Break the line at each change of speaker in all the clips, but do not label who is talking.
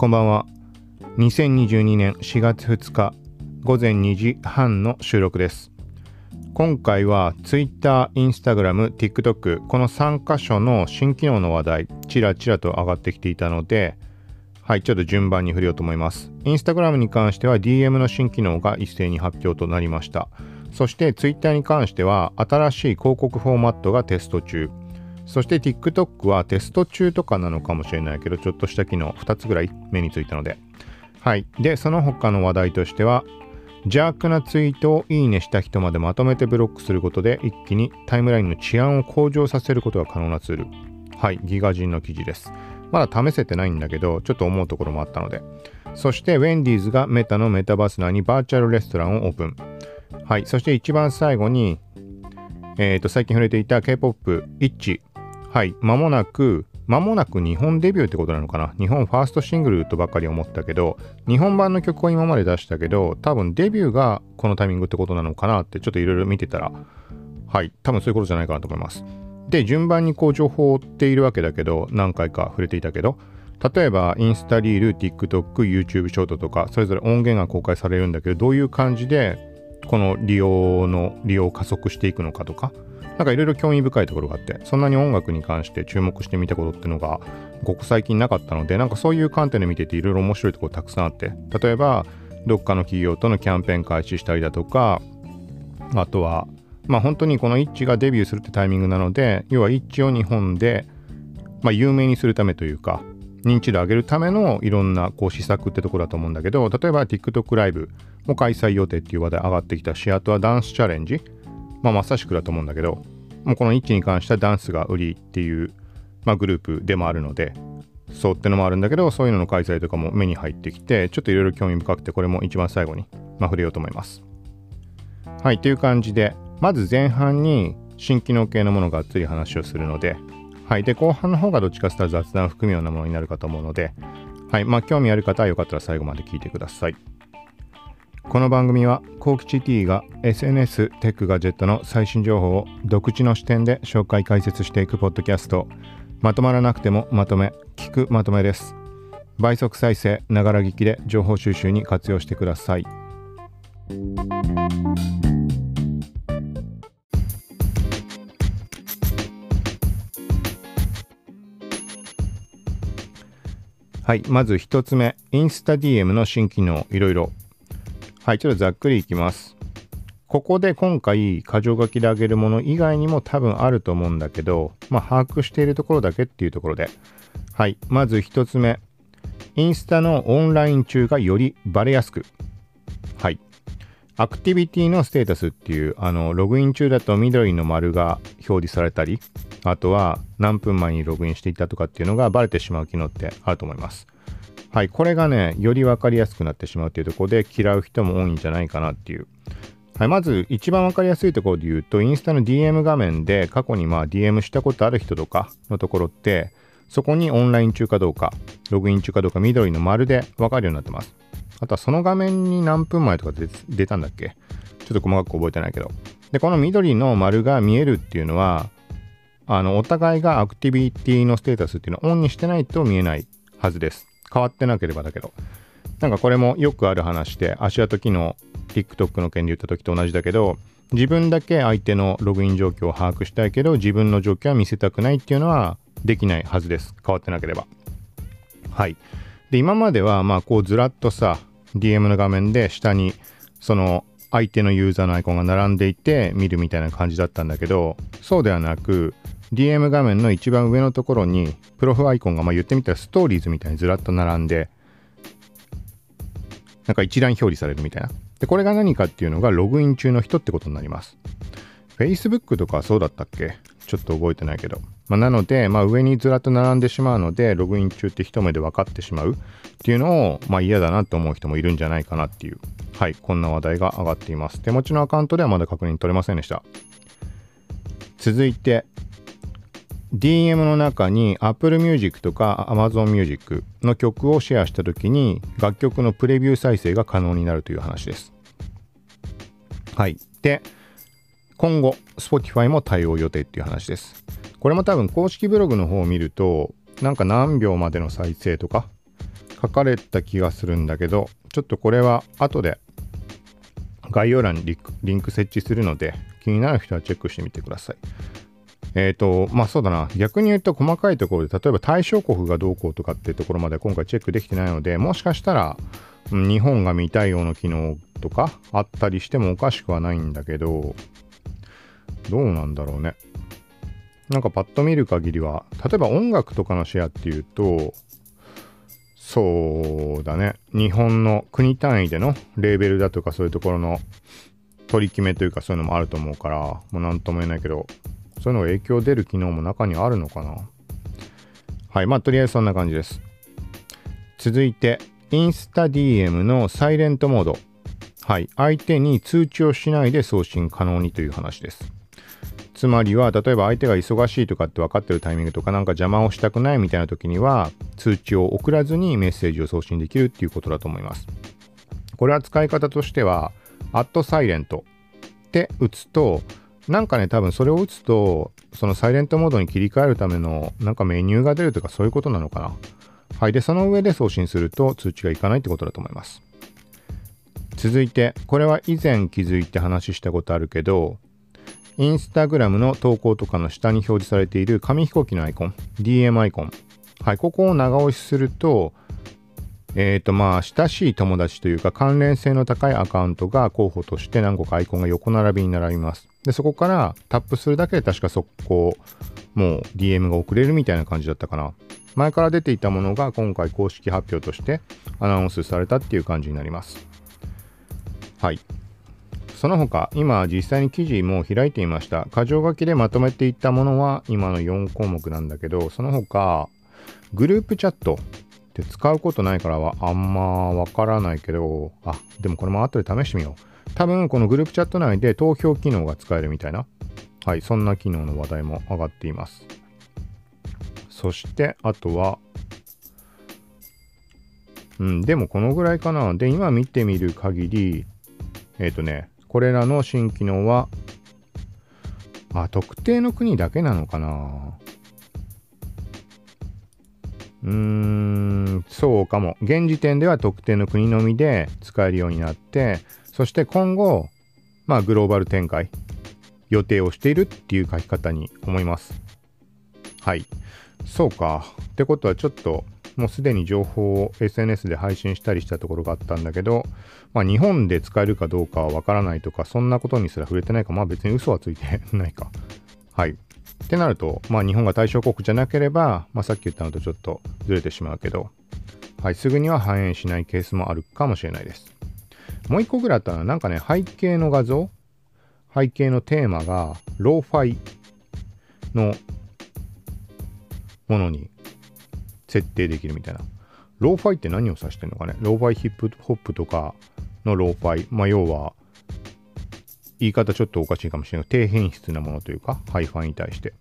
こんばんは。2022年4月2日午前2時半の収録です。今回は Twitter、Instagram、TikTok この3箇所の新機能の話題ちらちらと上がってきていたのではいちょっと順番に振りようと思います。Instagram に関しては DM の新機能が一斉に発表となりました。そして Twitter に関しては新しい広告フォーマットがテスト中。そして TikTok はテスト中とかなのかもしれないけど、ちょっとした機能2つぐらい目についたので。はい。で、その他の話題としては、邪悪なツイートをいいねした人までまとめてブロックすることで一気にタイムラインの治安を向上させることが可能なツール。はい。ギガ人の記事です。まだ試せてないんだけど、ちょっと思うところもあったので。そして、ウェンディーズがメタのメタバース内にバーチャルレストランをオープン。はい。そして一番最後に、えっ、ー、と、最近触れていた K-POP、イッチはい、間もなく、間もなく日本デビューってことなのかな？日本ファーストシングルとばっかり思ったけど、日本版の曲を今まで出したけど、多分デビューがこのタイミングってことなのかなってちょっといろいろ見てたら、はい、多分そういうことじゃないかなと思います。で、順番にこう情報を追っているわけだけど、何回か触れていたけど、例えばインスタリール、TikTok、YouTube ショートとか、それぞれ音源が公開されるんだけど、どういう感じでこの利用の利用を加速していくのかとか、なんかいろいろ興味深いところがあって、そんなに音楽に関して注目してみたことっていうのが、ごく最近なかったので、なんかそういう観点で見てていろいろ面白いところたくさんあって、例えば、どっかの企業とのキャンペーン開始したりだとか、あとは、まあ本当にこのイッチがデビューするってタイミングなので、要はイッチを日本で、まあ、有名にするためというか、認知度上げるためのいろんなこう施策ってところだと思うんだけど、例えば TikTok ライブも開催予定っていう話題上がってきたし、あとはダンスチャレンジ。まあ、まさしくだと思うんだけど、もうこの1に関してはダンスが売りっていう、まあ、グループでもあるので、そうってのもあるんだけど、そういうのの開催とかも目に入ってきて、ちょっといろいろ興味深くて、これも一番最後に、まあ、触れようと思います。はい、という感じで、まず前半に新機能系のものがっつり話をするので、はい、で、後半の方がどっちかというと雑談を含むようなものになるかと思うので、はい、まあ、興味ある方はよかったら最後まで聞いてください。この番組はコーキチ T が SNS テックガジェットの最新情報を独自の視点で紹介解説していくポッドキャスト。まとまらなくてもまとめ聞くまとめです。倍速再生ながら聞きで情報収集に活用してください。はいまず1つ目。インスタ DM の新機能いろいろ。はい、ちょっとざっくりいきます。ここで今回、箇条書きで挙げるもの以外にも多分あると思うんだけど、まあ、把握しているところだけっていうところで。はい、まず1つ目。インスタのオンライン中がよりバレやすく。はい。アクティビティのステータスっていう、あの、ログイン中だと緑の丸が表示されたり、あとは何分前にログインしていたとかっていうのがバレてしまう機能ってあると思います。はい、これがね、より分かりやすくなってしまうというところで嫌う人も多いんじゃないかなっていう。はい、まず一番分かりやすいところで言うと、インスタの DM 画面で過去にまあ DM したことある人とかのところって、そこにオンライン中かどうか、ログイン中かどうか緑の丸で分かるようになってます。あとはその画面に何分前とか出たんだっけ？ちょっと細かく覚えてないけど。で、この緑の丸が見えるっていうのは、あの、お互いがアクティビティのステータスっていうのをオンにしてないと見えないはずです。変わってなければだけど。なんかこれもよくある話で、足跡機能、TikTok の件で言った時と同じだけど、自分だけ相手のログイン状況を把握したいけど、自分の状況は見せたくないっていうのはできないはずです。変わってなければ。はい。で、今までは、まあ、こうずらっとさ、DM の画面で下に、その、相手のユーザーのアイコンが並んでいて見るみたいな感じだったんだけど、そうではなく、DM 画面の一番上のところに、プロフアイコンが、まあ、言ってみたらストーリーズみたいにずらっと並んで、なんか一覧表示されるみたいな。で、これが何かっていうのがログイン中の人ってことになります。Facebook とかはそうだったっけ？ちょっと覚えてないけど。まあ、なので、まあ、上にずらっと並んでしまうので、ログイン中って一目で分かってしまうっていうのを、まあ、嫌だなって思う人もいるんじゃないかなっていう、はい、こんな話題が上がっています。手持ちのアカウントではまだ確認取れませんでした。続いて、DM の中に Apple Music とか Amazon Music の曲をシェアした時に楽曲のプレビュー再生が可能になるという話です。はい。で、今後 Spotify も対応予定っていう話です。これも多分公式ブログの方を見るとなんか何秒までの再生とか書かれた気がするんだけど、ちょっとこれは後で概要欄にリンク設置するので、気になる人はチェックしてみてください。えっ、ー、と、まあそうだな。逆に言うと細かいところで、例えば対象国がどうこうとかっていうところまで今回チェックできてないので、もしかしたら、日本が見たいような機能とかあったりしてもおかしくはないんだけど、どうなんだろうね。なんかパッと見る限りは、例えば音楽とかのシェアっていうと、そうだね。日本の国単位でのレーベルだとかそういうところの取り決めというかそういうのもあると思うから、もう何とも言えないけど、そういうのが影響出る機能も中にあるのかな？はい。まあ、とりあえずそんな感じです。続いて、インスタ DM のサイレントモード。はい。相手に通知をしないで送信可能にという話です。つまりは、例えば相手が忙しいとかって分かってるタイミングとかなんか邪魔をしたくないみたいな時には、通知を送らずにメッセージを送信できるっていうことだと思います。これは使い方としては、アットサイレントって打つと、なんかね、多分それを打つと、そのサイレントモードに切り替えるためのなんかメニューが出るとかそういうことなのかな。はい。で、その上で送信すると通知がいかないってことだと思います。続いて、これは以前気づいて話したことあるけど、インスタグラムの投稿とかの下に表示されている紙飛行機のアイコン、DM アイコン。はい、ここを長押しすると、えっ、ー、とまあ、親しい友達というか関連性の高いアカウントが候補として何個かアイコンが横並びに並びます。で、そこからタップするだけで確か速攻、もう DM が送れるみたいな感じだったかな。前から出ていたものが今回公式発表としてアナウンスされたっていう感じになります。はい。その他、今実際に記事も開いていました。箇条書きでまとめていったものは今の4項目なんだけど、その他、グループチャットって使うことないからはあんまわからないけど、あ、でもこれも後で試してみよう。多分このグループチャット内で投票機能が使えるみたいな。はい、そんな機能の話題も上がっています。そして、あとは、うん、でもこのぐらいかな。で、今見てみる限り、えっ、ー、とね、これらの新機能は、あ、特定の国だけなのかなうーん、そうかも。現時点では特定の国のみで使えるようになって、そして今後、まあグローバル展開、予定をしているっていう書き方に思います。はい。そうか。ってことはちょっともうすでに情報を SNS で配信したりしたところがあったんだけど、まあ日本で使えるかどうかはわからないとか、そんなことにすら触れてないか、まあ別に嘘はついてないか。はい。ってなると、まあ日本が対象国じゃなければ、まあさっき言ったのとちょっとずれてしまうけど、はい、すぐには反映しないケースもあるかもしれないです。もう一個ぐらいあったのは、なんかね、背景の画像背景のテーマが、ローファイのものに設定できるみたいな。ローファイって何を指してるのかね？ローファイヒップホップとかのローファイ。まあ、要は、言い方ちょっとおかしいかもしれない。低品質なものというか、ハイファイに対して。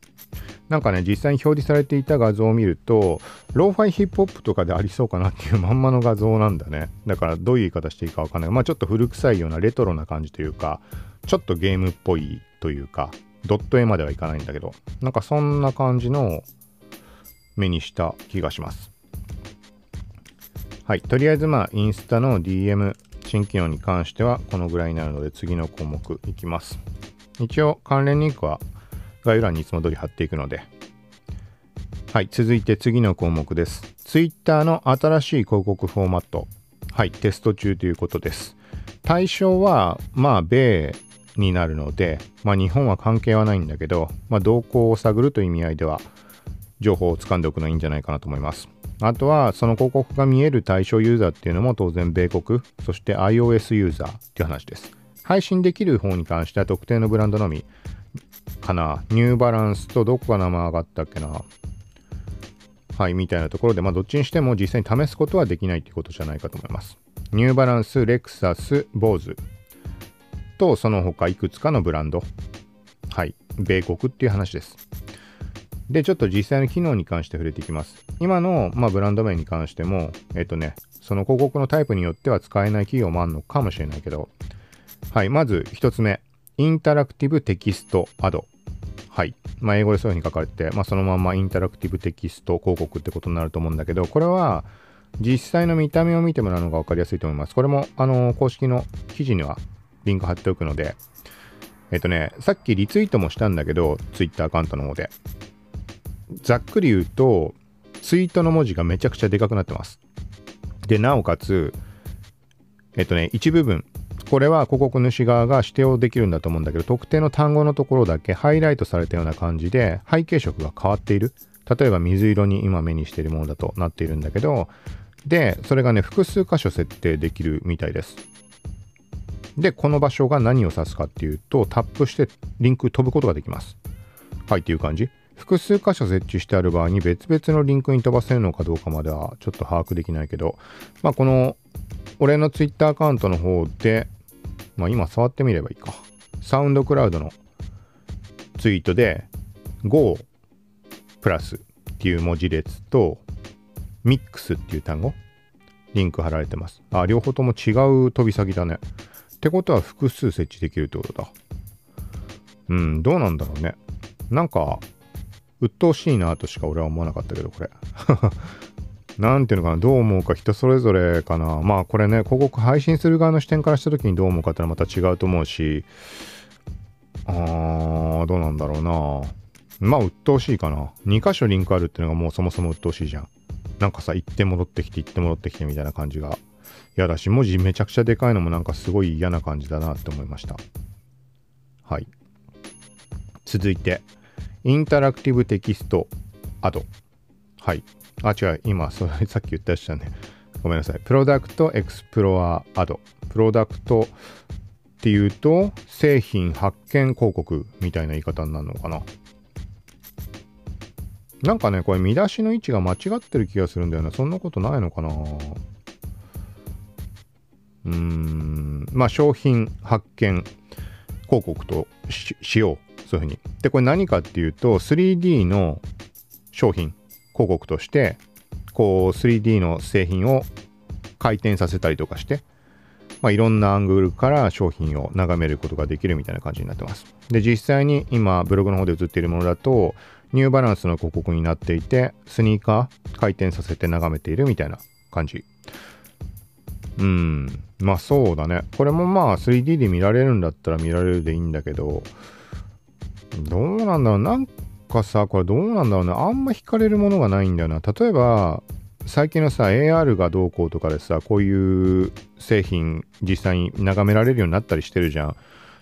なんかね、実際に表示されていた画像を見ると、ローファイヒップホップとかでありそうかなっていうまんまの画像なんだね。だからどういう言い方していいかわかんない。まあちょっと古臭いようなレトロな感じというか、ちょっとゲームっぽいというか、ドット絵まではいかないんだけど、なんかそんな感じの目にした気がします。はい。とりあえずまあ、インスタの DM 新機能に関してはこのぐらいになるので次の項目いきます。一応関連リンクは概要欄にいつも通り貼っていくので。はい。続いて次の項目です。Twitter の新しい広告フォーマット。はい。テスト中ということです。対象はまあ、米になるので、まあ日本は関係はないんだけど、まあ動向を探るという意味合いでは情報を掴んでおくのいいんじゃないかなと思います。あとは、その広告が見える対象ユーザーっていうのも当然米国、そして iOS ユーザーっていう話です。配信できる方に関しては特定のブランドのみかな。ニューバランスとどこが名前上がったっけな。はい、みたいなところで、まあどっちにしても実際に試すことはできないっていうことじゃないかと思います。ニューバランス、レクサス、ボーズとその他いくつかのブランド。はい、米国っていう話です。で、ちょっと実際の機能に関して触れていきます。今の、まあ、ブランド名に関しても、えっとね、その広告のタイプによっては使えない企業もあるのかもしれないけど、はい、まず一つ目、 Interactive Text Ad。はい。まあ、英語でそういう風に書かれて、まあ、そのままインタラクティブテキスト広告ってことになると思うんだけど、これは、実際の見た目を見てもらうのが分かりやすいと思います。これも、あの、公式の記事にはリンク貼っておくので、えっとね、さっきリツイートもしたんだけど、Twitter アカウントの方で。ざっくり言うと、ツイートの文字がめちゃくちゃでかくなってます。で、なおかつ、えっとね、一部分、これは広告主側が指定をできるんだと思うんだけど、特定の単語のところだけハイライトされたような感じで、背景色が変わっている。例えば水色に今目にしているものだとなっているんだけど、で、それがね、複数箇所設定できるみたいです。で、この場所が何を指すかっていうと、タップしてリンク飛ぶことができます。はいっていう感じ。複数箇所設置してある場合に別々のリンクに飛ばせるのかどうかまではちょっと把握できないけど、まあこの俺の Twitter アカウントの方で、まあ今触ってみればいいか。サウンドクラウドのツイートで Go プラスっていう文字列と Mix っていう単語リンク貼られてます。あ、両方とも違う飛び先だね。ってことは複数設置できるってことだ。うん、どうなんだろうね。なんか、鬱陶しいなとしか俺は思わなかったけど、これ。なんていうのかな、どう思うか人それぞれかな。まあこれね、広告配信する側の視点からした時にどう思うかってのはまた違うと思うし、あー、どうなんだろうな。まあ鬱陶しいかな。2箇所リンクあるっていうのがもうそもそも鬱陶しいじゃん。なんかさ、行って戻ってきて行って戻ってきてみたいな感じが嫌だし、文字めちゃくちゃでかいのもなんかすごい嫌な感じだなって思いました。はい。続いて、 Interactive Text Ad。はい。あ、違う。今、それ さっき言ったやつだね。ごめんなさい。 Product Explorer Ad。プロダクトっていうと、製品発見広告みたいな言い方になるのかな。なんかね、これ見出しの位置が間違ってる気がするんだよな。そんなことないのかなうーん。まあ、商品発見広告としよう。そういうふうに。で、これ何かっていうと、3D の商品広告として、こう 3D の製品を回転させたりとかして、まあ、いろんなアングルから商品を眺めることができるみたいな感じになってます。で、実際に今ブログの方で映っているものだと、ニューバランスの広告になっていて、スニーカー回転させて眺めているみたいな感じ。うん。まあそうだね。これもまあ 3D で見られるんだったら見られるでいいんだけど、どうなんだろう。なんかさ、これどうなんだろうな。あんま惹かれるものがないんだよな。例えば、最近のさ、AR がどうこうとかでさ、こういう製品実際に眺められるようになったりしてるじゃん。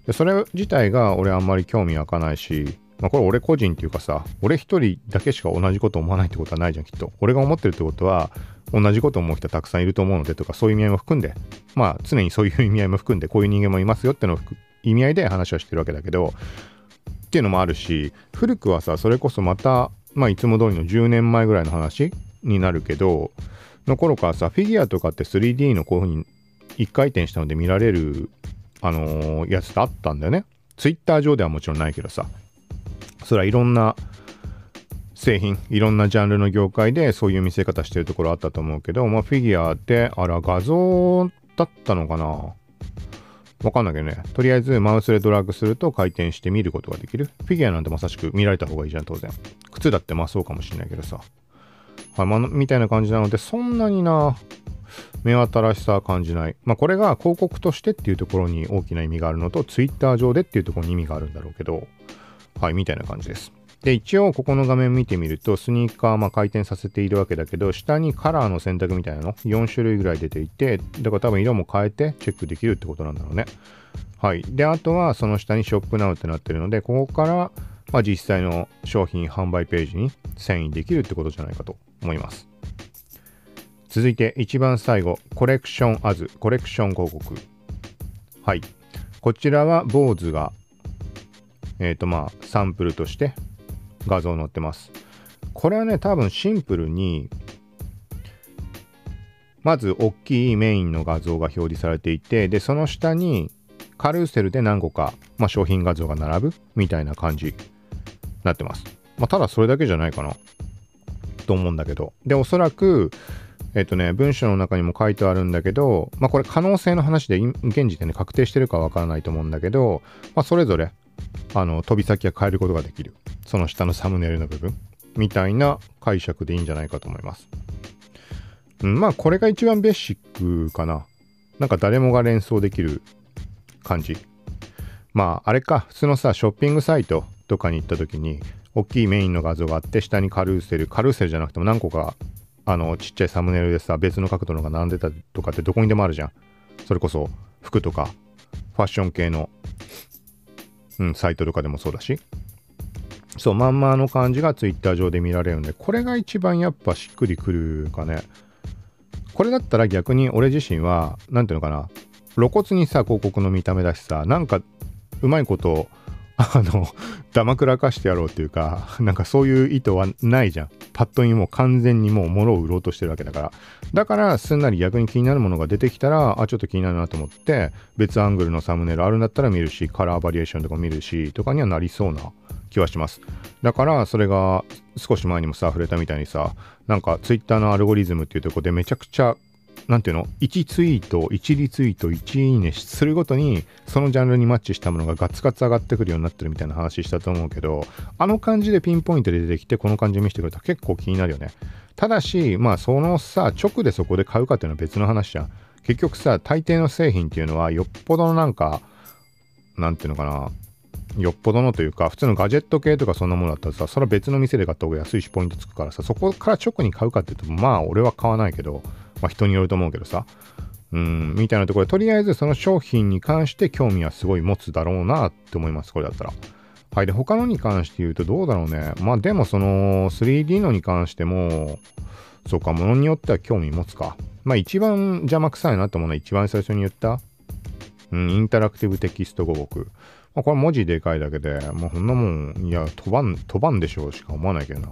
でそれ自体が俺あんまり興味湧かないし、まあこれ俺個人っていうかさ、俺一人だけしか同じこと思わないってことはないじゃん、きっと。俺が思ってるってことは、同じこと思う人たくさんいると思うのでとか、そういう意味合いも含んで、まあ常にそういう意味合いも含んで、こういう人間もいますよっての意味合いで話はしてるわけだけど、っていうのもあるし、古くはさ、それこそまた、まあいつも通りの10年前ぐらいの話になるけど、の頃からさ、フィギュアとかって 3D のこういう風に一回転したので見られる、あのー、やつってあったんだよね。ツイッター上ではもちろんないけどさ、それはいろんな製品、いろんなジャンルの業界でそういう見せ方してるところあったと思うけど、まあフィギュアで、あら、画像だったのかなわかんないけどね。とりあえずマウスでドラッグすると回転して見ることができる。フィギュアなんてまさしく見られた方がいいじゃん、当然。靴だってまあそうかもしれないけどさ。はい、まあ、みたいな感じなので、そんなにな、目新しさは感じない。まあこれが広告としてっていうところに大きな意味があるのと、Twitter 上でっていうところに意味があるんだろうけど、はい、みたいな感じです。で、一応ここの画面見てみると、スニーカーま回転させているわけだけど、下にカラーの選択みたいなの？4種類ぐらい出ていて、だから多分色も変えてチェックできるってことなんだろうね。はい。で、あとはその下にショップナウってなってるので、ここから、まあ、実際の商品販売ページに遷移できるってことじゃないかと思います。続いて一番最後、コレクションアズ、コレクション広告。はい。こちらは、坊主が、えっ、ー、とまあ、サンプルとして画像載ってます。これはね、多分シンプルに、まず大きいメインの画像が表示されていて、で、その下にカルーセルで何個か、まあ、商品画像が並ぶみたいな感じになってます。まあ、ただそれだけじゃないかなと思うんだけど。で、おそらく、えっとね、文章の中にも書いてあるんだけど、まあこれ可能性の話で現時点で確定してるかわからないと思うんだけど、まあそれぞれ、あの、飛び先は変えることができる。その下のサムネイルの部分みたいな解釈でいいんじゃないかと思います。うん、まあこれが一番ベーシックかな。なんか誰もが連想できる感じ。まああれか、普通のさ、ショッピングサイトとかに行った時に、大きいメインの画像があって、下にカルーセル、カルーセルじゃなくても何個か、あの、ちっちゃいサムネイルでさ、別の角度のが並んでたとかってどこにでもあるじゃん。それこそ服とか、ファッション系の、うん、サイトとかでもそうだし。そう、まんまの感じがツイッター上で見られるんで、これが一番やっぱしっくりくるかね。これだったら逆に俺自身は、何ていうのかな、露骨にさ、広告の見た目だしさ、なんか、うまいことあの、だまくらかしてやろうっていうか、なんかそういう意図はないじゃん。パッと見もう完全にもう物を売ろうとしてるわけだから。だからすんなり逆に気になるものが出てきたら、あ、ちょっと気になるなと思って、別アングルのサムネイルあるんだったら見るし、カラーバリエーションとか見るし、とかにはなりそうな気はします。だからそれが少し前にもさ、触れたみたいにさ、なんか Twitter のアルゴリズムっていうとこでめちゃくちゃなんていうの ?1 ツイート、1リツイート、1いいねするごとに、そのジャンルにマッチしたものがガツガツ上がってくるようになってるみたいな話したと思うけど、あの感じでピンポイントで出てきて、この感じ見せてくれたら結構気になるよね。ただし、まあそのさ、直でそこで買うかっていうのは別の話じゃん。結局さ、大抵の製品っていうのは、よっぽどのなんか、なんていうのかな、よっぽどのというか、普通のガジェット系とかそんなものだったらさ、それは別の店で買った方が安いしポイントつくからさ、そこから直に買うかって言うと、まあ俺は買わないけど、まあ人によると思うけどさ、うん、みたいなところで、とりあえずその商品に関して興味はすごい持つだろうなって思います、これだったら。はい。で、他のに関して言うとどうだろうね。まあでもその 3D のに関しても、そうか、ものによっては興味持つか。まあ一番邪魔くさいなと思うのは一番最初に言った、うん、インタラクティブテキスト語録。まあこれ文字でかいだけで、もうこんなもん、いや、飛ばん、飛ばんでしょうしか思わないけどな。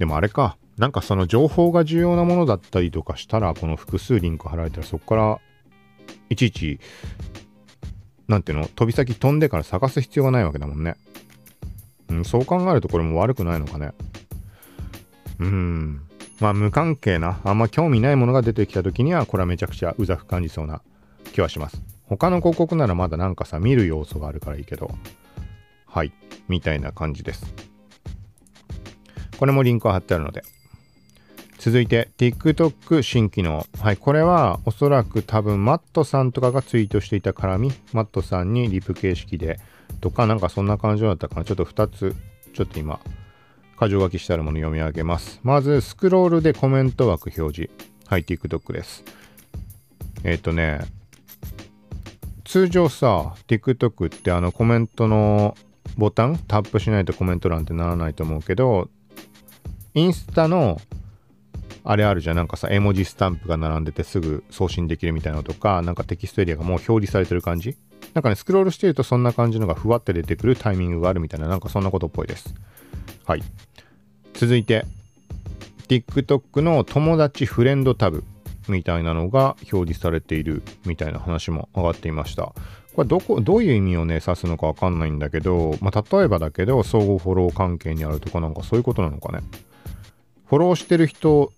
でもあれか。なんかその情報が重要なものだったりとかしたら、この複数リンク貼られたらそこからいちいち、なんていうの、飛び先飛んでから探す必要がないわけだもんね。うん、そう考えるとこれも悪くないのかね。うん。まあ無関係な、あんま興味ないものが出てきた時には、これはめちゃくちゃうざく感じそうな気はします。他の広告ならまだなんかさ、見る要素があるからいいけど。はい。みたいな感じです。これもリンクは貼ってあるので、続いて TikTok 新機能。はい、これはおそらく多分マットさんとかがツイートしていた絡み、マットさんにリプ形式でとかなんかそんな感じだったかな。ちょっと2つ、ちょっと今、箇条書きしてあるもの読み上げます。まず、スクロールでコメント枠表示。はい、TikTok です。えっ、ー、とね、通常さ、TikTok ってあのコメントのボタンタップしないとコメント欄ってならないと思うけど、インスタのあれあるじゃん。なんかさ、絵文字スタンプが並んでてすぐ送信できるみたいなのとか、なんかテキストエリアがもう表示されてる感じ？なんかね、スクロールしてるとそんな感じのがふわって出てくるタイミングがあるみたいな、なんかそんなことっぽいです。はい。続いて、TikTok の友達フレンドタブみたいなのが表示されているみたいな話も上がっていました。これどこ、どういう意味をね、指すのかわかんないんだけど、まあ、例えばだけど、相互フォロー関係にあるとかなんかそういうことなのかね。フォローしてる人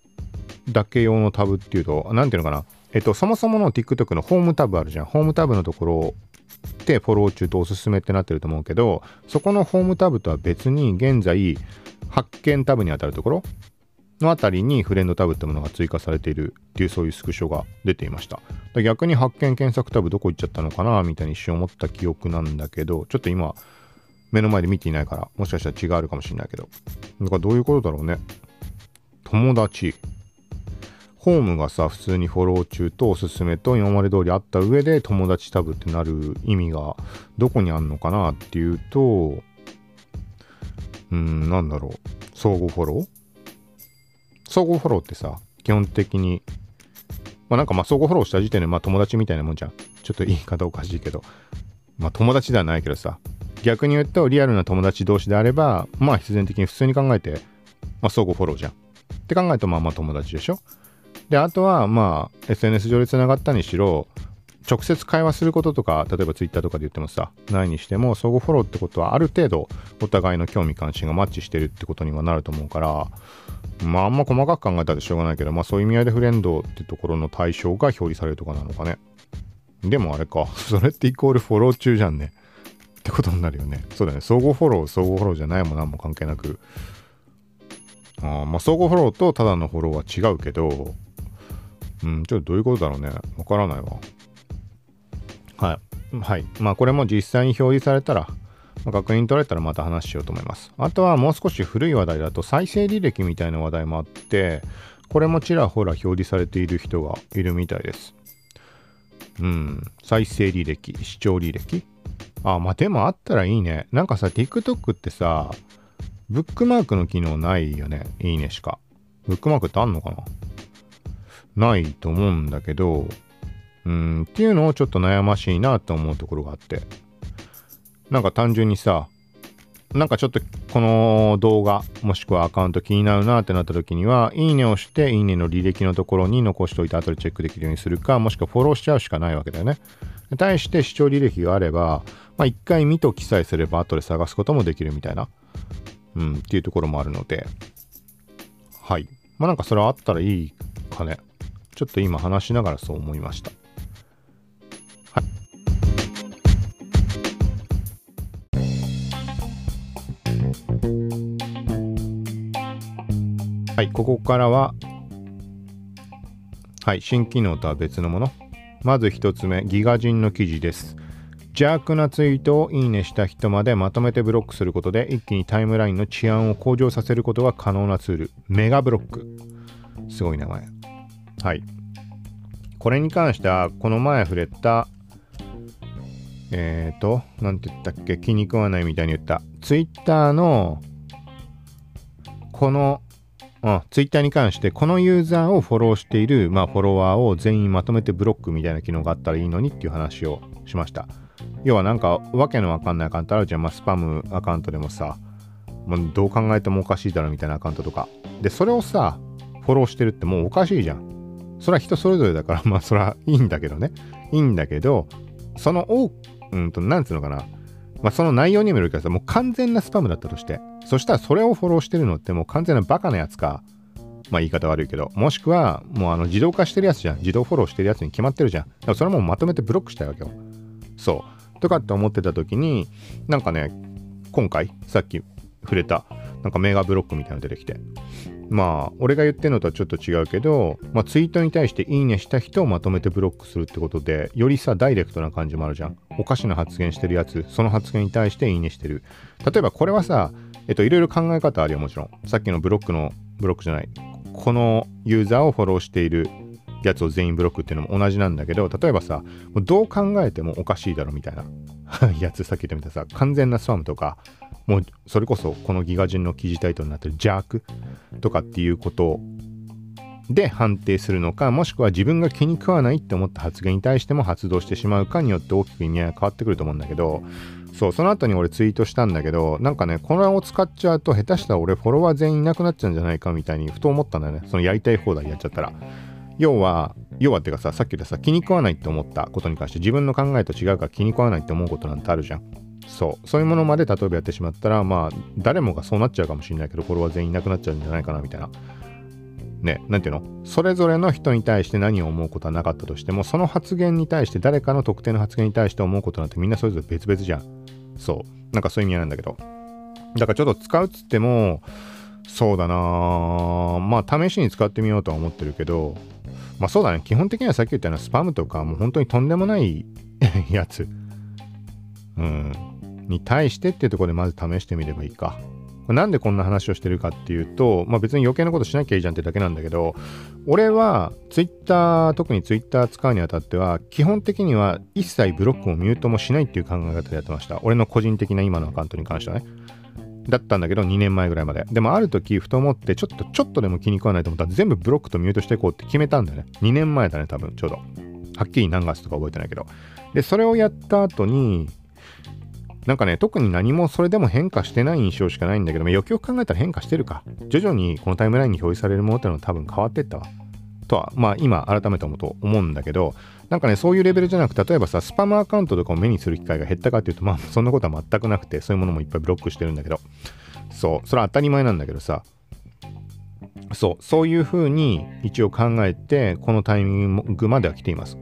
だけ用のタブっていうと、なんていうのかな。えっと、そもそもの TikTok のホームタブあるじゃん。ホームタブのところでフォロー中とおすすめってなってると思うけど、そこのホームタブとは別に現在、発見タブにあたるところのあたりにフレンドタブってものが追加されているっていうそういうスクショが出ていました。逆に発見検索タブどこ行っちゃったのかなみたいに一瞬思った記憶なんだけど、ちょっと今目の前で見ていないから、もしかしたら違うあるかもしれないけど。だかどういうことだろうね。友達。ホームがさ、普通にフォロー中とおすすめと今まで通りあった上で友達タブってなる意味がどこにあんのかなっていうと、うーん、なんだろう。相互フォロー？相互フォローってさ、基本的に、まあなんかまあ相互フォローした時点でまあ友達みたいなもんじゃん。ちょっと言い方おかしいけど。まあ友達ではないけどさ、逆に言うとリアルな友達同士であれば、まあ必然的に普通に考えて、まあ相互フォローじゃん。って考えるとまあまあ友達でしょ？で、あとは、まあ、SNS 上で繋がったにしろ、直接会話することとか、例えば Twitter とかで言ってもさ、ないにしても、相互フォローってことは、ある程度、お互いの興味関心がマッチしてるってことにはなると思うから、まあ、あんま細かく考えたらしょうがないけど、まあ、そういう意味合いでフレンドってところの対象が表示されるとかなのかね。でもあれか、それってイコールフォロー中じゃんね。ってことになるよね。そうだね。相互フォロー、相互フォローじゃないも何も関係なく。あまあ、相互フォローとただのフォローは違うけど、うん、ちょっとどういうことだろうね。わからないわ。はい。はい。まあこれも実際に表示されたら、まあ、確認取られたらまた話しようと思います。あとはもう少し古い話題だと再生履歴みたいな話題もあって、これもちらほら表示されている人がいるみたいです。うん。再生履歴、視聴履歴あ、まあでもあったらいいね。なんかさ、TikTok ってさ、ブックマークの機能ないよね。いいねしか。ブックマークってあんのかな？ないと思うんだけど、うん、っていうのをちょっと悩ましいなと思うところがあって。なんか単純にさ、なんかちょっとこの動画もしくはアカウント気になるなってなった時にはいいねをしていいねの履歴のところに残しておいて後でチェックできるようにするかもしくはフォローしちゃうしかないわけだよね。対して視聴履歴があればまあ一回見と記載すれば後で探すこともできるみたいなうんっていうところもあるのではいまあなんかそれはあったらいいかねちょっと今話しながらそう思いました。い、ここからは、はい、新機能とは別のもの。まず1つ目、ギガ人の記事です。邪悪なツイートをいいねした人までまとめてブロックすることで一気にタイムラインの治安を向上させることが可能なツール、メガブロック。すごい名前。はい。これに関しては、この前触れた、えっ、ー、と、なんて言ったっけ、気に食わないみたいに言った、ツイッターの、このうん、ツイッターに関してこのユーザーをフォローしている、まあ、フォロワーを全員まとめてブロックみたいな機能があったらいいのにっていう話をしました。要はなんかわけのわかんないアカウントあるじゃん。まあ、スパムアカウントでもさ、まあ、どう考えてもおかしいだろみたいなアカウントとか。で、それをさ、フォローしてるってもうおかしいじゃん。それは人それぞれだから、まあそれはいいんだけどね。いいんだけど、その多うんと、なんつうのかな。まあその内容にもよるけどさ、もう完全なスパムだったとして、そしたらそれをフォローしてるのってもう完全なバカなやつか、まあ言い方悪いけど、もしくはもうあの自動化してるやつじゃん。自動フォローしてるやつに決まってるじゃん。だからそれもまとめてブロックしたいわけよ。そう。とかって思ってた時に、なんかね、今回、さっき触れた、なんかメガブロックみたいなの出てきて。まあ、俺が言ってるのとはちょっと違うけど、まあ、ツイートに対していいねした人をまとめてブロックするってことで、よりさ、ダイレクトな感じもあるじゃん。おかしな発言してるやつ、その発言に対していいねしてる。例えばこれはさ、えっと、いろいろ考え方あるよ、もちろん。さっきのブロックの、ブロックじゃない。このユーザーをフォローしているやつを全員ブロックっていうのも同じなんだけど、例えばさ、どう考えてもおかしいだろみたいな やつ、さっき言ったみたいさ、完全なスパムとか、もうそれこそこのギガ人の記事タイトルになってる邪悪とかっていうことで判定するのか、もしくは自分が気に食わないって思った発言に対しても発動してしまうかによって大きく意味合いが変わってくると思うんだけど、そう、その後に俺ツイートしたんだけど、なんかね、これを使っちゃうと、下手したら俺フォロワー全員いなくなっちゃうんじゃないかみたいに、ふと思ったんだよね。そのやりたい放題やっちゃったら。要は、要はってかさ、さっき言ったさ、気に食わないって思ったことに関して、自分の考えと違うから気に食わないって思うことなんてあるじゃん。そう。そういうものまで例えばやってしまったら、まあ、誰もがそうなっちゃうかもしれないけど、フォロワー全員いなくなっちゃうんじゃないかなみたいな。ね、なんていうの？それぞれの人に対して何を思うことはなかったとしても、その発言に対して、誰かの特定の発言に対して思うことなんてみんなそれぞれ別々じゃん。そう。なんかそういう意味合いなんだけど。だからちょっと使うっつっても、そうだなまあ試しに使ってみようとは思ってるけど、まあそうだね。基本的にはさっき言ったようなスパムとか、もう本当にとんでもないやつ、うん、に対してっていうところでまず試してみればいいか。なんでこんな話をしてるかっていうと、まあ別に余計なことしなきゃいいじゃんってだけなんだけど、俺は Twitter、特に Twitter 使うにあたっては、基本的には一切ブロックもミュートもしないっていう考え方でやってました。俺の個人的な今のアカウントに関してはね。だったんだけど、2年前ぐらいまで。でもある時、ふと思って、ちょっと、ちょっとでも気に食わないと思ったら、全部ブロックとミュートしていこうって決めたんだよね。2年前だね、多分、ちょうど。はっきり何月とか覚えてないけど。で、それをやった後に、なんかね、特に何もそれでも変化してない印象しかないんだけども、よくよく考えたら変化してるか。徐々にこのタイムラインに表示されるものっていうのは多分変わってったわ。とは、まあ今改めて思うと思うんだけど、なんかね、そういうレベルじゃなく、例えばさ、スパムアカウントとかを目にする機会が減ったかっていうと、まあそんなことは全くなくて、そういうものもいっぱいブロックしてるんだけど、そう、それは当たり前なんだけどさ、そう、そういうふうに一応考えて、このタイミングまでは来ています。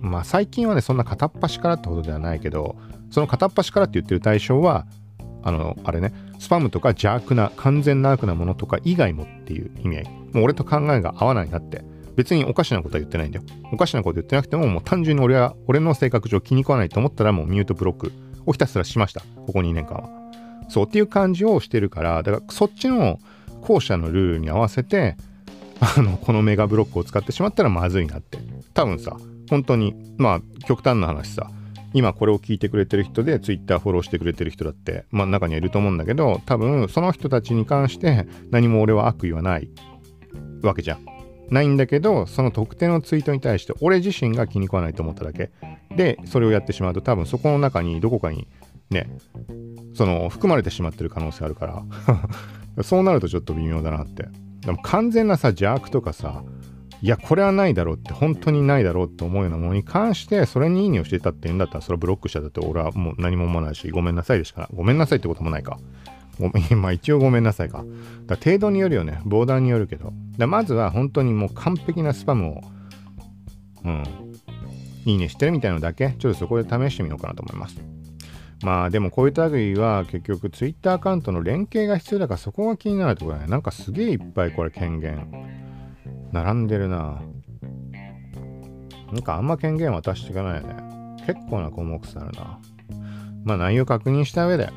まあ最近はね、そんな片っ端からってことではないけど、その片っ端からって言ってる対象は、あの、あれね、スパムとか邪悪な、完全な悪なものとか以外もっていう意味合い。もう俺と考えが合わないなって別におかしなことは言ってないんだよ。おかしなこと言ってなくても、もう単純に俺は、俺の性格上気に食わないと思ったらもうミュートブロックをひたすらしました。ここ2年間は。そうっていう感じをしてるから、だからそっちの後者のルールに合わせて、あの、このメガブロックを使ってしまったらまずいなって。多分さ、本当に、まあ、極端な話さ、今これを聞いてくれてる人で Twitter フォローしてくれてる人だって、まあ中にはいると思うんだけど、多分その人たちに関して何も俺は悪意はないわけじゃん。ないんだけど、その特定のツイートに対して俺自身が気に食わないと思っただけ。で、それをやってしまうと多分そこの中にどこかにね、その含まれてしまってる可能性あるから そうなるとちょっと微妙だなって。でも完全なさ、邪悪とかさ、いや、これはないだろうって、本当にないだろうって思うようなものに関して、それにいいねをしてたって言うんだったら、それはブロックしただって俺はもう何も思わないし、ごめんなさいでしか、ごめんなさいってこともないか。ごめん、まあ一応ごめんなさいか。だ程度によるよね。ボーダーによるけど。だまずは本当にもう完璧なスパムを、うん、いいねしてるみたいなのだけ、ちょっとそこで試してみようかなと思います。まあでもこういう類は結局 Twitter アカウントの連携が必要だからそこが気になるところだね。なんかすげえいっぱいこれ権限。並んでるな。なんかあんま権限渡していかないよね。結構な項目数あるな。まあ内容確認した上で、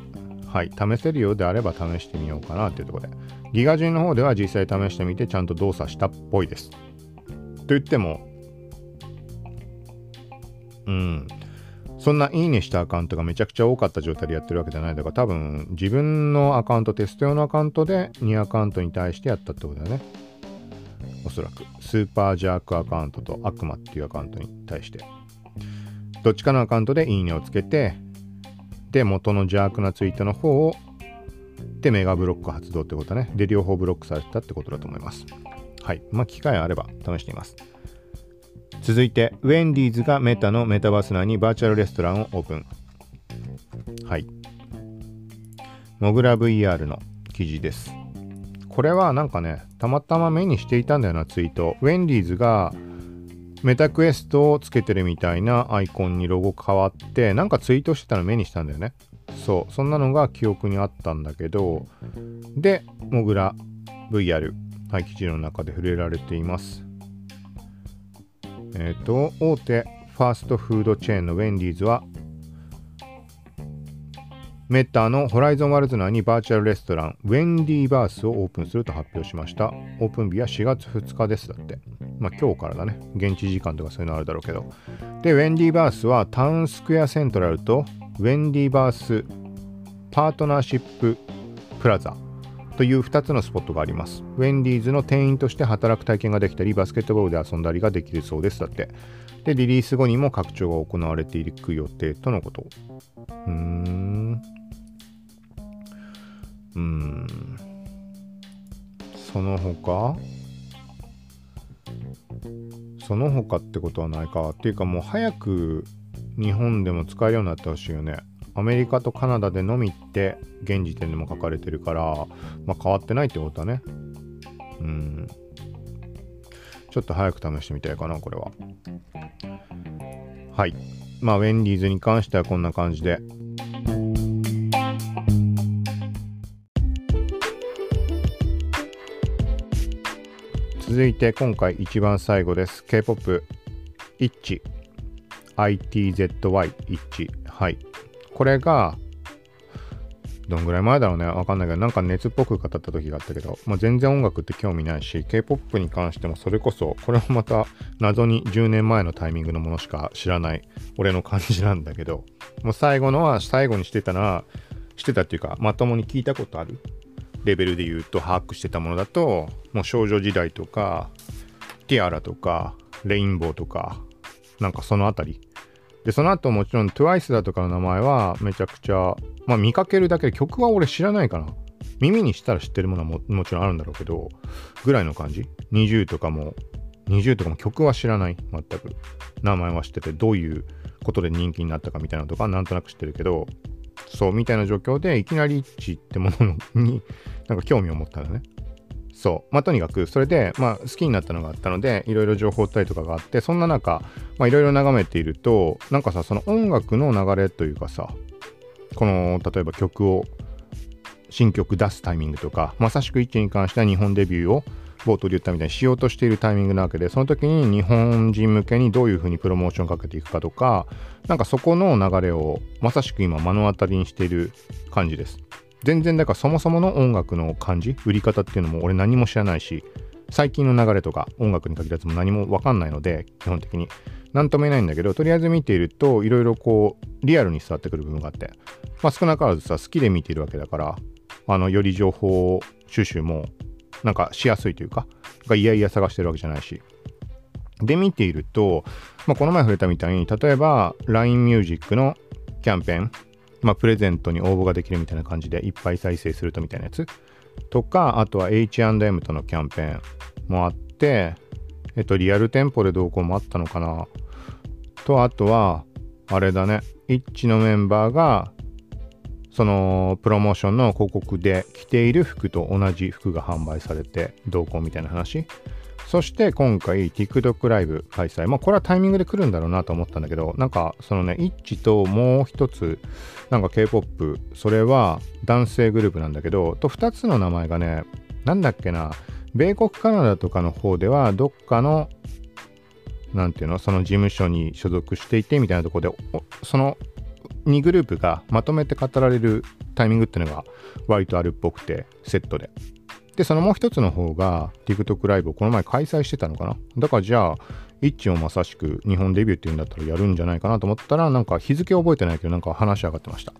はい、試せるようであれば試してみようかなっていうとこで。ギガ人の方では実際試してみてちゃんと動作したっぽいです。と言っても、うん。そんないいねしたアカウントがめちゃくちゃ多かった状態でやってるわけじゃないだから多分自分のアカウントテスト用のアカウントで2アカウントに対してやったってことだよね。おそらくスーパージャークアカウントと悪魔っていうアカウントに対してどっちかのアカウントでいいねをつけてで元の邪悪なツイートの方をでメガブロック発動ってことねで両方ブロックされたってことだと思いますはいまあ機会あれば試しています続いて、ウェンディーズがメタのメタバース内にバーチャルレストランをオープン。はい。モグラ VR の記事です。これはなんかね、たまたま目にしていたんだよな、ツイート。ウェンディーズがメタクエストをつけてるみたいなアイコンにロゴ変わって、なんかツイートしてたの目にしたんだよね。そう、そんなのが記憶にあったんだけど、で、モグラ VR、はい、記事の中で触れられています。えっ、ー、と、大手ファーストフードチェーンのウェンディーズは、メッターのホライゾンワルズ内にバーチャルレストラン、ウェンディーバースをオープンすると発表しました。オープン日は4月2日ですだって。まあ今日からだね。現地時間とかそういうのあるだろうけど。で、ウェンディーバースはタウンスクエアセントラルとウェンディーバースパートナーシッププラザという2つのスポットがあります。ウェンディーズの店員として働く体験ができたり、バスケットボールで遊んだりができるそうです。だって。で、リリース後にも拡張が行われていく予定とのこと。うーん。うーん。その他？その他ってことはないか。っていうかもう早く日本でも使えるようになってほしいよね。アメリカとカナダでのみって現時点でも書かれてるから、まあ、変わってないってことだね。うん。ちょっと早く試してみたいかな、これは。はい。まあ、ウェンディーズに関してはこんな感じで。続いて今回一番最後です。K-POP イッチ ITZY イッチはい。これが、どんぐらい前だろうね。わかんないけど、なんか熱っぽく語った時があったけど、まあ、全然音楽って興味ないし、K-POP に関してもそれこそ、これはまた謎に10年前のタイミングのものしか知らない俺の感じなんだけど、もう最後のは最後にしてたのは、してたっていうか、まともに聞いたことある？レベルで言うと把握してたものだと、もう少女時代とか、ティアラとか、レインボーとか、なんかそのあたりで、その後もちろん TWICE だとかの名前はめちゃくちゃ、まあ見かけるだけで曲は俺知らないかな。耳にしたら知ってるものはももちろんあるんだろうけど、ぐらいの感じ。20とかも、20とかも曲は知らない。全く。名前は知ってて、どういうことで人気になったかみたいなのとかなんとなく知ってるけど、そう、みたいな状況でいきなり一致ってものになんか興味を持ったんだね。そう。まあ、とにかく、それで、まあ、好きになったのがあったので、いろいろ情報ったりとかがあって、そんな中、まあ、いろいろ眺めていると、なんかさ、その音楽の流れというかさ、この、例えば曲を、新曲出すタイミングとか、まさしく一に関しては日本デビューを冒頭で言ったみたいにしようとしているタイミングなわけでその時に日本人向けにどういうふうにプロモーションかけていくかとかなんかそこの流れをまさしく今目の当たりにしている感じです全然だからそもそもの音楽の感じ売り方っていうのも俺何も知らないし最近の流れとか音楽に限らずも何も分かんないので基本的に。何とも言えないんだけどとりあえず見ているといろいろこうリアルに伝わってくる部分があってまあ少なからずさ好きで見ているわけだからあのより情報収集もなんかしやすいというかがいやいや探してるわけじゃないし。で見ていると、まあ、この前触れたみたいに例えば LINE ミュージックのキャンペーンまあ、プレゼントに応募ができるみたいな感じでいっぱい再生するとみたいなやつ。とか、あとは H&M とのキャンペーンもあって、えっと、リアル店舗でどうこうもあったのかな。と、あとは、あれだね、イッチのメンバーが、そのプロモーションの広告で着ている服と同じ服が販売されてどうこうみたいな話。そして今回 TikTok ライブ開催。まあこれはタイミングで来るんだろうなと思ったんだけど、なんかそのね、イッチともう一つ、なんか K-POP、それは男性グループなんだけど、と2つの名前がね、なんだっけな、米国カナダとかの方ではどっかの、なんていうの、その事務所に所属していてみたいなとこで、その2グループがまとめて語られるタイミングっていうのが割とあるっぽくて、セットで。で、そのもう一つの方が TikTok ライブをこの前開催してたのかな？だからじゃあ、イッチをまさしく日本デビューっていうんだったらやるんじゃないかなと思ったら、なんか日付覚えてないけど、なんか話し上がってました。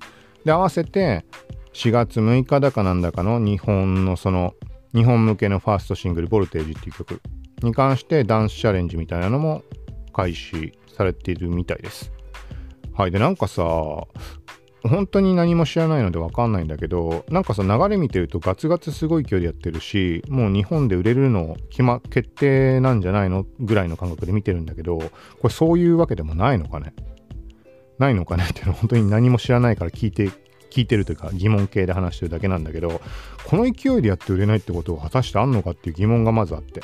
で、合わせて4月6日だかなんだかの日本のその、日本向けのファーストシングル、ボルテージっていう曲に関してダンスチャレンジみたいなのも開始されているみたいです。はい。で、なんかさ、本当に何も知らないので分かんないんだけどなんかさ流れ見てるとガツガツすごい勢いでやってるしもう日本で売れるの決,、ま、決定なんじゃないの？ぐらいの感覚で見てるんだけどこれそういうわけでもないのかね？ないのかねっていうのは本当に何も知らないから聞いて聞いてるというか疑問系で話してるだけなんだけどこの勢いでやって売れないってことは果たしてあんのかっていう疑問がまずあって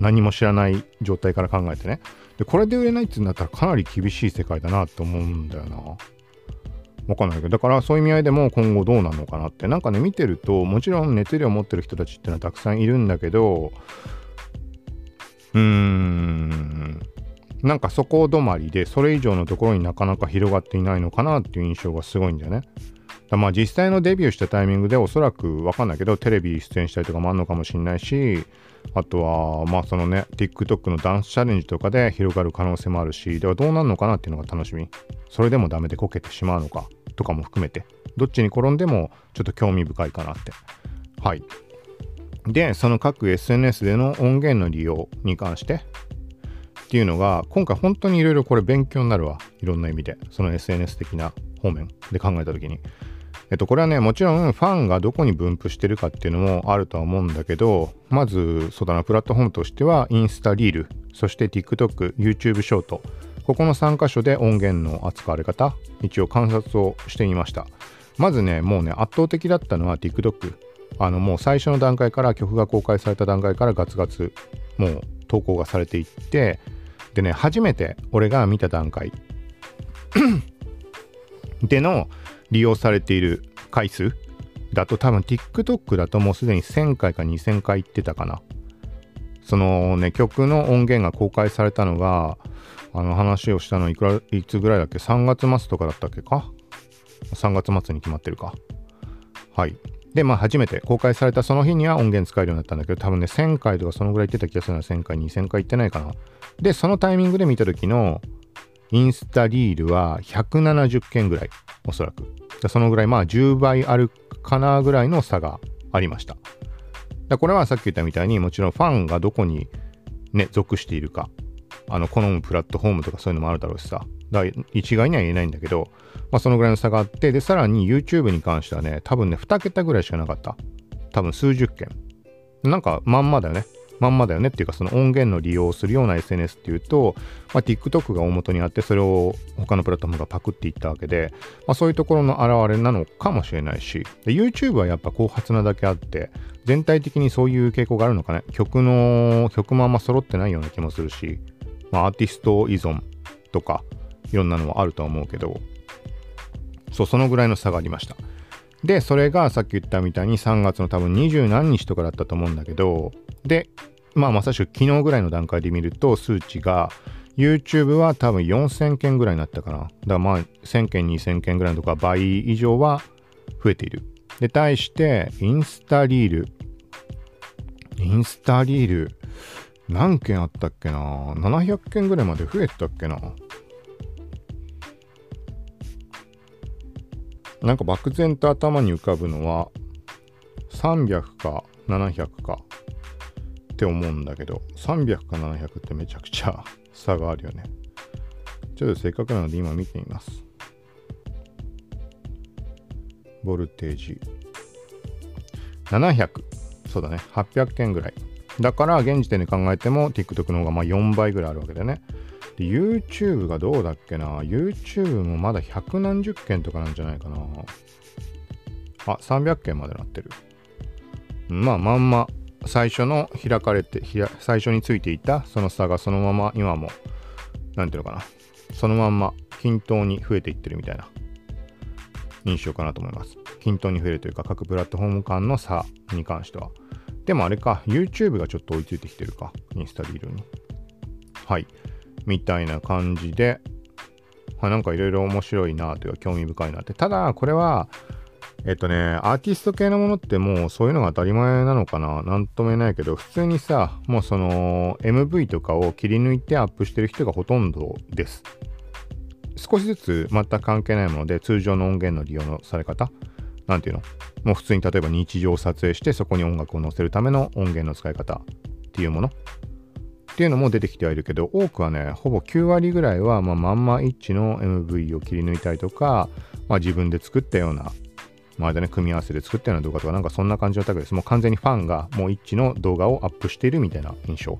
何も知らない状態から考えてね。でこれで売れないっていうんだったらかなり厳しい世界だなと思うんだよな。わかんないけど、だからそういう意味合いでも今後どうなのかなって、なんかね、見てると、もちろん熱量を持ってる人たちっていうのはたくさんいるんだけど、うーん、なんかそこ止まりで、それ以上のところになかなか広がっていないのかなっていう印象がすごいんだよね。まあ実際のデビューしたタイミングでおそらくわかんないけど、テレビ出演したりとかもあるのかもしれないし、あとは、まあそのね、TikTok のダンスチャレンジとかで広がる可能性もあるし、ではどうなるのかなっていうのが楽しみ。それでもダメでこけてしまうのかとかも含めて、どっちに転んでもちょっと興味深いかなって。はい。で、その各 SNS での音源の利用に関してっていうのが、今回本当にいろいろこれ勉強になるわ。いろんな意味で。その SNS 的な方面で考えた時に。えっと、これはね、もちろんファンがどこに分布してるかっていうのもあるとは思うんだけど、まず、そうだな、プラットフォームとしては、インスタリール、そして TikTok、YouTube ショート、ここの3箇所で音源の扱われ方、一応観察をしてみました。まずね、もうね、圧倒的だったのは TikTok。あの、もう最初の段階から曲が公開された段階からガツガツ、もう投稿がされていって、でね、初めて俺が見た段階 での利用されている回数だと多分 TikTok だともうすでに1000回か2000回行ってたかな。そのね、曲の音源が公開されたのが、あの話をしたのいくら、いつぐらいだっけ ?3 月末とかだったっけか ?3 月末に決まってるか。はい。で、まあ初めて公開されたその日には音源使えるようになったんだけど、多分ね、1000回とかそのぐらい行ってた気がするのは1000回、2000回行ってないかな。で、そのタイミングで見た時のインスタリールは170件ぐらい、おそらく。そのぐらい、まあ10倍あるかなぐらいの差がありました。だこれはさっき言ったみたいに、もちろんファンがどこにね、属しているか、あの、好むプラットフォームとかそういうのもあるだろうしさ。だ一概には言えないんだけど、まあそのぐらいの差があって、で、さらに YouTube に関してはね、多分ね、2桁ぐらいしかなかった。多分数十件。なんかまんまだよね。まんまだよねっていうかその音源の利用をするような SNS っていうと、まあ、TikTok が大元にあってそれを他のプラットフォームがパクっていったわけで、まあ、そういうところの表れなのかもしれないしで YouTube はやっぱ後発なだけあって全体的にそういう傾向があるのかね。曲の曲もあんま揃ってないような気もするし、まあ、アーティスト依存とかいろんなのはあるとは思うけどそうそのぐらいの差がありました。でそれがさっき言ったみたいに3月の多分二十何日とかだったと思うんだけどでまあまさしく昨日ぐらいの段階で見ると数値が YouTube は多分4000件ぐらいになったかな。だからまあ1000件2000件ぐらいのとか倍以上は増えている。で、対してインスタリール。インスタリール何件あったっけな ?700 件ぐらいまで増えたっけな？なんか漠然と頭に浮かぶのは300か700かって思うんだけど300か700ってめちゃくちゃ差があるよね。ちょっとせっかくなので今見てみます。ボルテージ。700そうだね。800件ぐらい。だから現時点で考えても TikTok の方がまあ4倍ぐらいあるわけだね。で YouTube がどうだっけな？YouTube もまだ百何十件とかなんじゃないかな。あ300件までなってる。まあまんま。最初の開かれて最初についていたその差がそのまま今も何ていうのかなそのまま均等に増えていってるみたいな印象かなと思います。均等に増えるというか各プラットフォーム間の差に関しては。でもあれか YouTube がちょっと追いついてきてるかインスタリールに。はい。みたいな感じで、は、なんかいろいろ面白いなというか興味深いなって。ただこれはえっとね、アーティスト系のものってもうそういうのが当たり前なのかな？なんとも言えないけど、普通にさ、もうその MV とかを切り抜いてアップしてる人がほとんどです。少しずつ全く関係ないもので、通常の音源の利用のされ方？なんていうの？もう普通に例えば日常を撮影してそこに音楽を載せるための音源の使い方？っていうもの？っていうのも出てきてはいるけど、多くはね、ほぼ9割ぐらいは、まあ、まんま一致の MV を切り抜いたりとか、まあ、自分で作ったようなまあね、組み合わせで作ったような動画とか、なんかそんな感じのタグです。もう完全にファンがもう一致の動画をアップしているみたいな印象。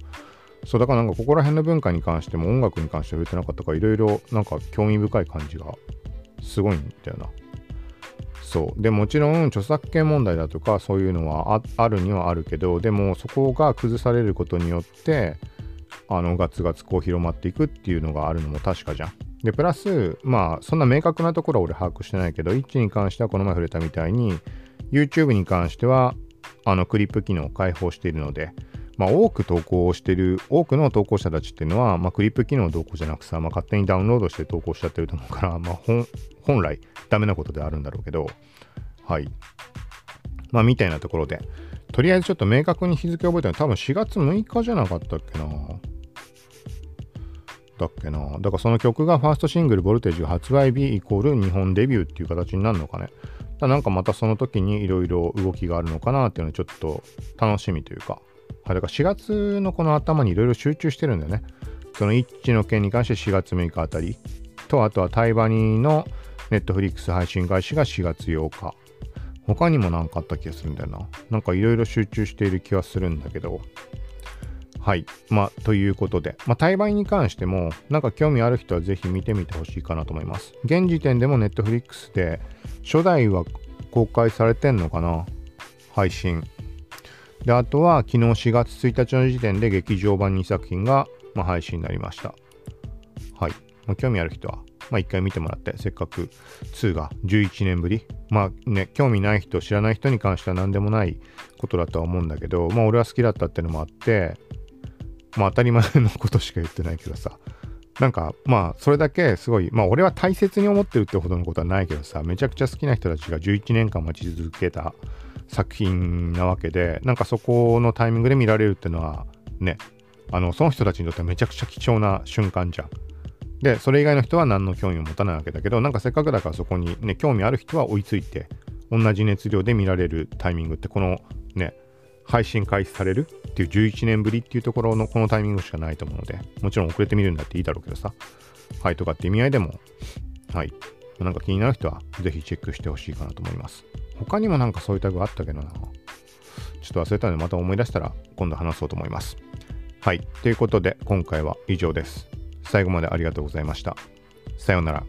そう、だからなんかここら辺の文化に関しても音楽に関しては触れてなかったから、いろいろなんか興味深い感じがすごいんだよな。そう。で、もちろん著作権問題だとかそういうのはあるにはあるけど、でもそこが崩されることによって、あのガツガツこう広まっていくっていうのがあるのも確かじゃん。で、プラス、まあ、そんな明確なところは俺把握してないけど、一致に関してはこの前触れたみたいに、YouTube に関しては、あの、クリップ機能を開放しているので、まあ、多く投稿をしてる、多くの投稿者たちっていうのは、まあ、クリップ機能どうこうじゃなくさ、まあ、勝手にダウンロードして投稿しちゃってると思うから、まあ、本来、ダメなことであるんだろうけど、はい。まあ、みたいなところで、とりあえずちょっと明確に日付を覚えたの多分4月6日じゃなかったっけな。だっけな。だからその曲がファーストシングル、ボルテージ発売日イコール日本デビューっていう形になるのかね。だなんかまたその時にいろいろ動きがあるのかなっていうのはちょっと楽しみというか。はい、だから4月のこの頭にいろいろ集中してるんだよね。その一致の件に関して4月6日あたり。と、あとはタイバニーのネットフリックス配信開始が4月8日。他にも何かあった気がするんだよな。なんかいろいろ集中している気はするんだけど。はい。まあ、ということで、まあ、対売に関しても、なんか興味ある人はぜひ見てみてほしいかなと思います。現時点でも Netflix で、初代は公開されてんのかな？配信。で、あとは昨日4月1日の時点で劇場版2作品が、まあ、配信になりました。はい。まあ、興味ある人は、まあ、一回見てもらって、せっかく2が11年ぶり。まあね、興味ない人、知らない人に関しては何でもないことだとは思うんだけど、まあ俺は好きだったっていうのもあって、まあ当たり前のことしか言ってないけどさ、なんかまあそれだけすごい、まあ俺は大切に思ってるってほどのことはないけどさ、めちゃくちゃ好きな人たちが11年間待ち続けた作品なわけで、なんかそこのタイミングで見られるっていうのはね、あの、その人たちにとってはめちゃくちゃ貴重な瞬間じゃん。で、それ以外の人は何の興味も持たないわけだけど、なんかせっかくだからそこにね、興味ある人は追いついて、同じ熱量で見られるタイミングって、このね、配信開始されるっていう11年ぶりっていうところのこのタイミングしかないと思うので、もちろん遅れてみるんだっていいだろうけどさ、はいとかって意味合いでも、はい、なんか気になる人はぜひチェックしてほしいかなと思います。他にもなんかそういうタグあったけどな。ちょっと忘れたのでまた思い出したら今度話そうと思います。はい。ということで今回は以上です。最後までありがとうございました。さようなら。